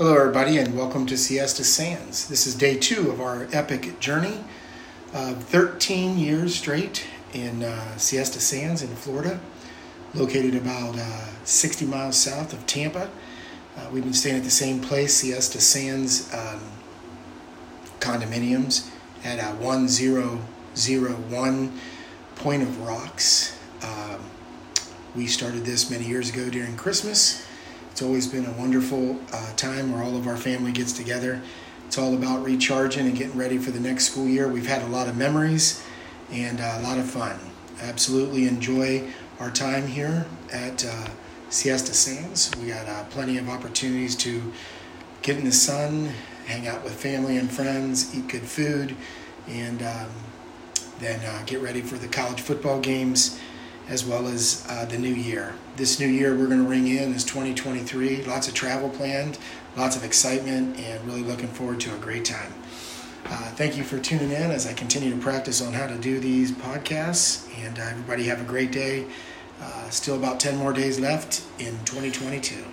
Hello, everybody, and welcome to Siesta Sands. This is day two of our epic journey of 13 years straight in uh, Siesta Sands in Florida, located about uh, 60 miles south of Tampa. Uh, we've been staying at the same place, Siesta Sands um, condominiums, at uh, 1001 Point of Rocks. Um, we started this many years ago during Christmas it's always been a wonderful uh, time where all of our family gets together. It's all about recharging and getting ready for the next school year. We've had a lot of memories and uh, a lot of fun. Absolutely enjoy our time here at uh, Siesta Sands. We got uh, plenty of opportunities to get in the sun, hang out with family and friends, eat good food, and um, then uh, get ready for the college football games as well as uh, the new year. This new year we're going to ring in is 2023. Lots of travel planned, lots of excitement, and really looking forward to a great time. Uh, thank you for tuning in as I continue to practice on how to do these podcasts. And uh, everybody have a great day. Uh, still about 10 more days left in 2022.